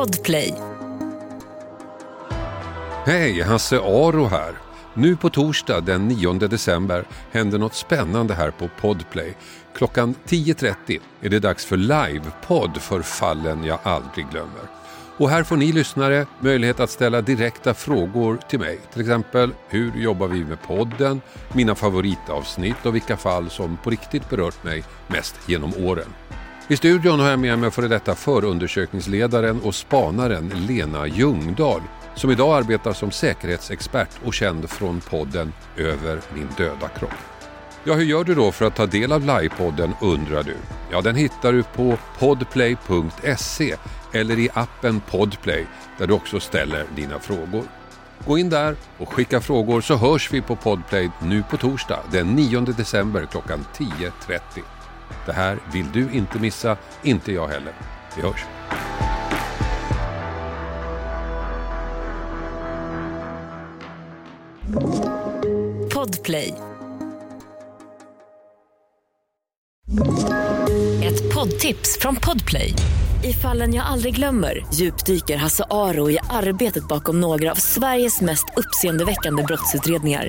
Podplay. Hej, Hasse Aro här. Nu på torsdag den 9 december händer något spännande här på Podplay. Klockan 10.30 är det dags för livepodd för fallen jag aldrig glömmer. Och här får ni lyssnare möjlighet att ställa direkta frågor till mig. Till exempel, hur jobbar vi med podden? Mina favoritavsnitt och vilka fall som på riktigt berört mig mest genom åren. I studion har jag med mig före detta förundersökningsledaren och spanaren Lena Ljungdahl som idag arbetar som säkerhetsexpert och känd från podden Över min döda kropp. Ja, hur gör du då för att ta del av livepodden undrar du? Ja, den hittar du på podplay.se eller i appen Podplay där du också ställer dina frågor. Gå in där och skicka frågor så hörs vi på Podplay nu på torsdag den 9 december klockan 10.30. Det här vill du inte missa, inte jag heller. Vi hörs! Podplay. Ett poddtips från Podplay. I fallen jag aldrig glömmer djupdyker Hasse Aro i arbetet bakom några av Sveriges mest uppseendeväckande brottsutredningar.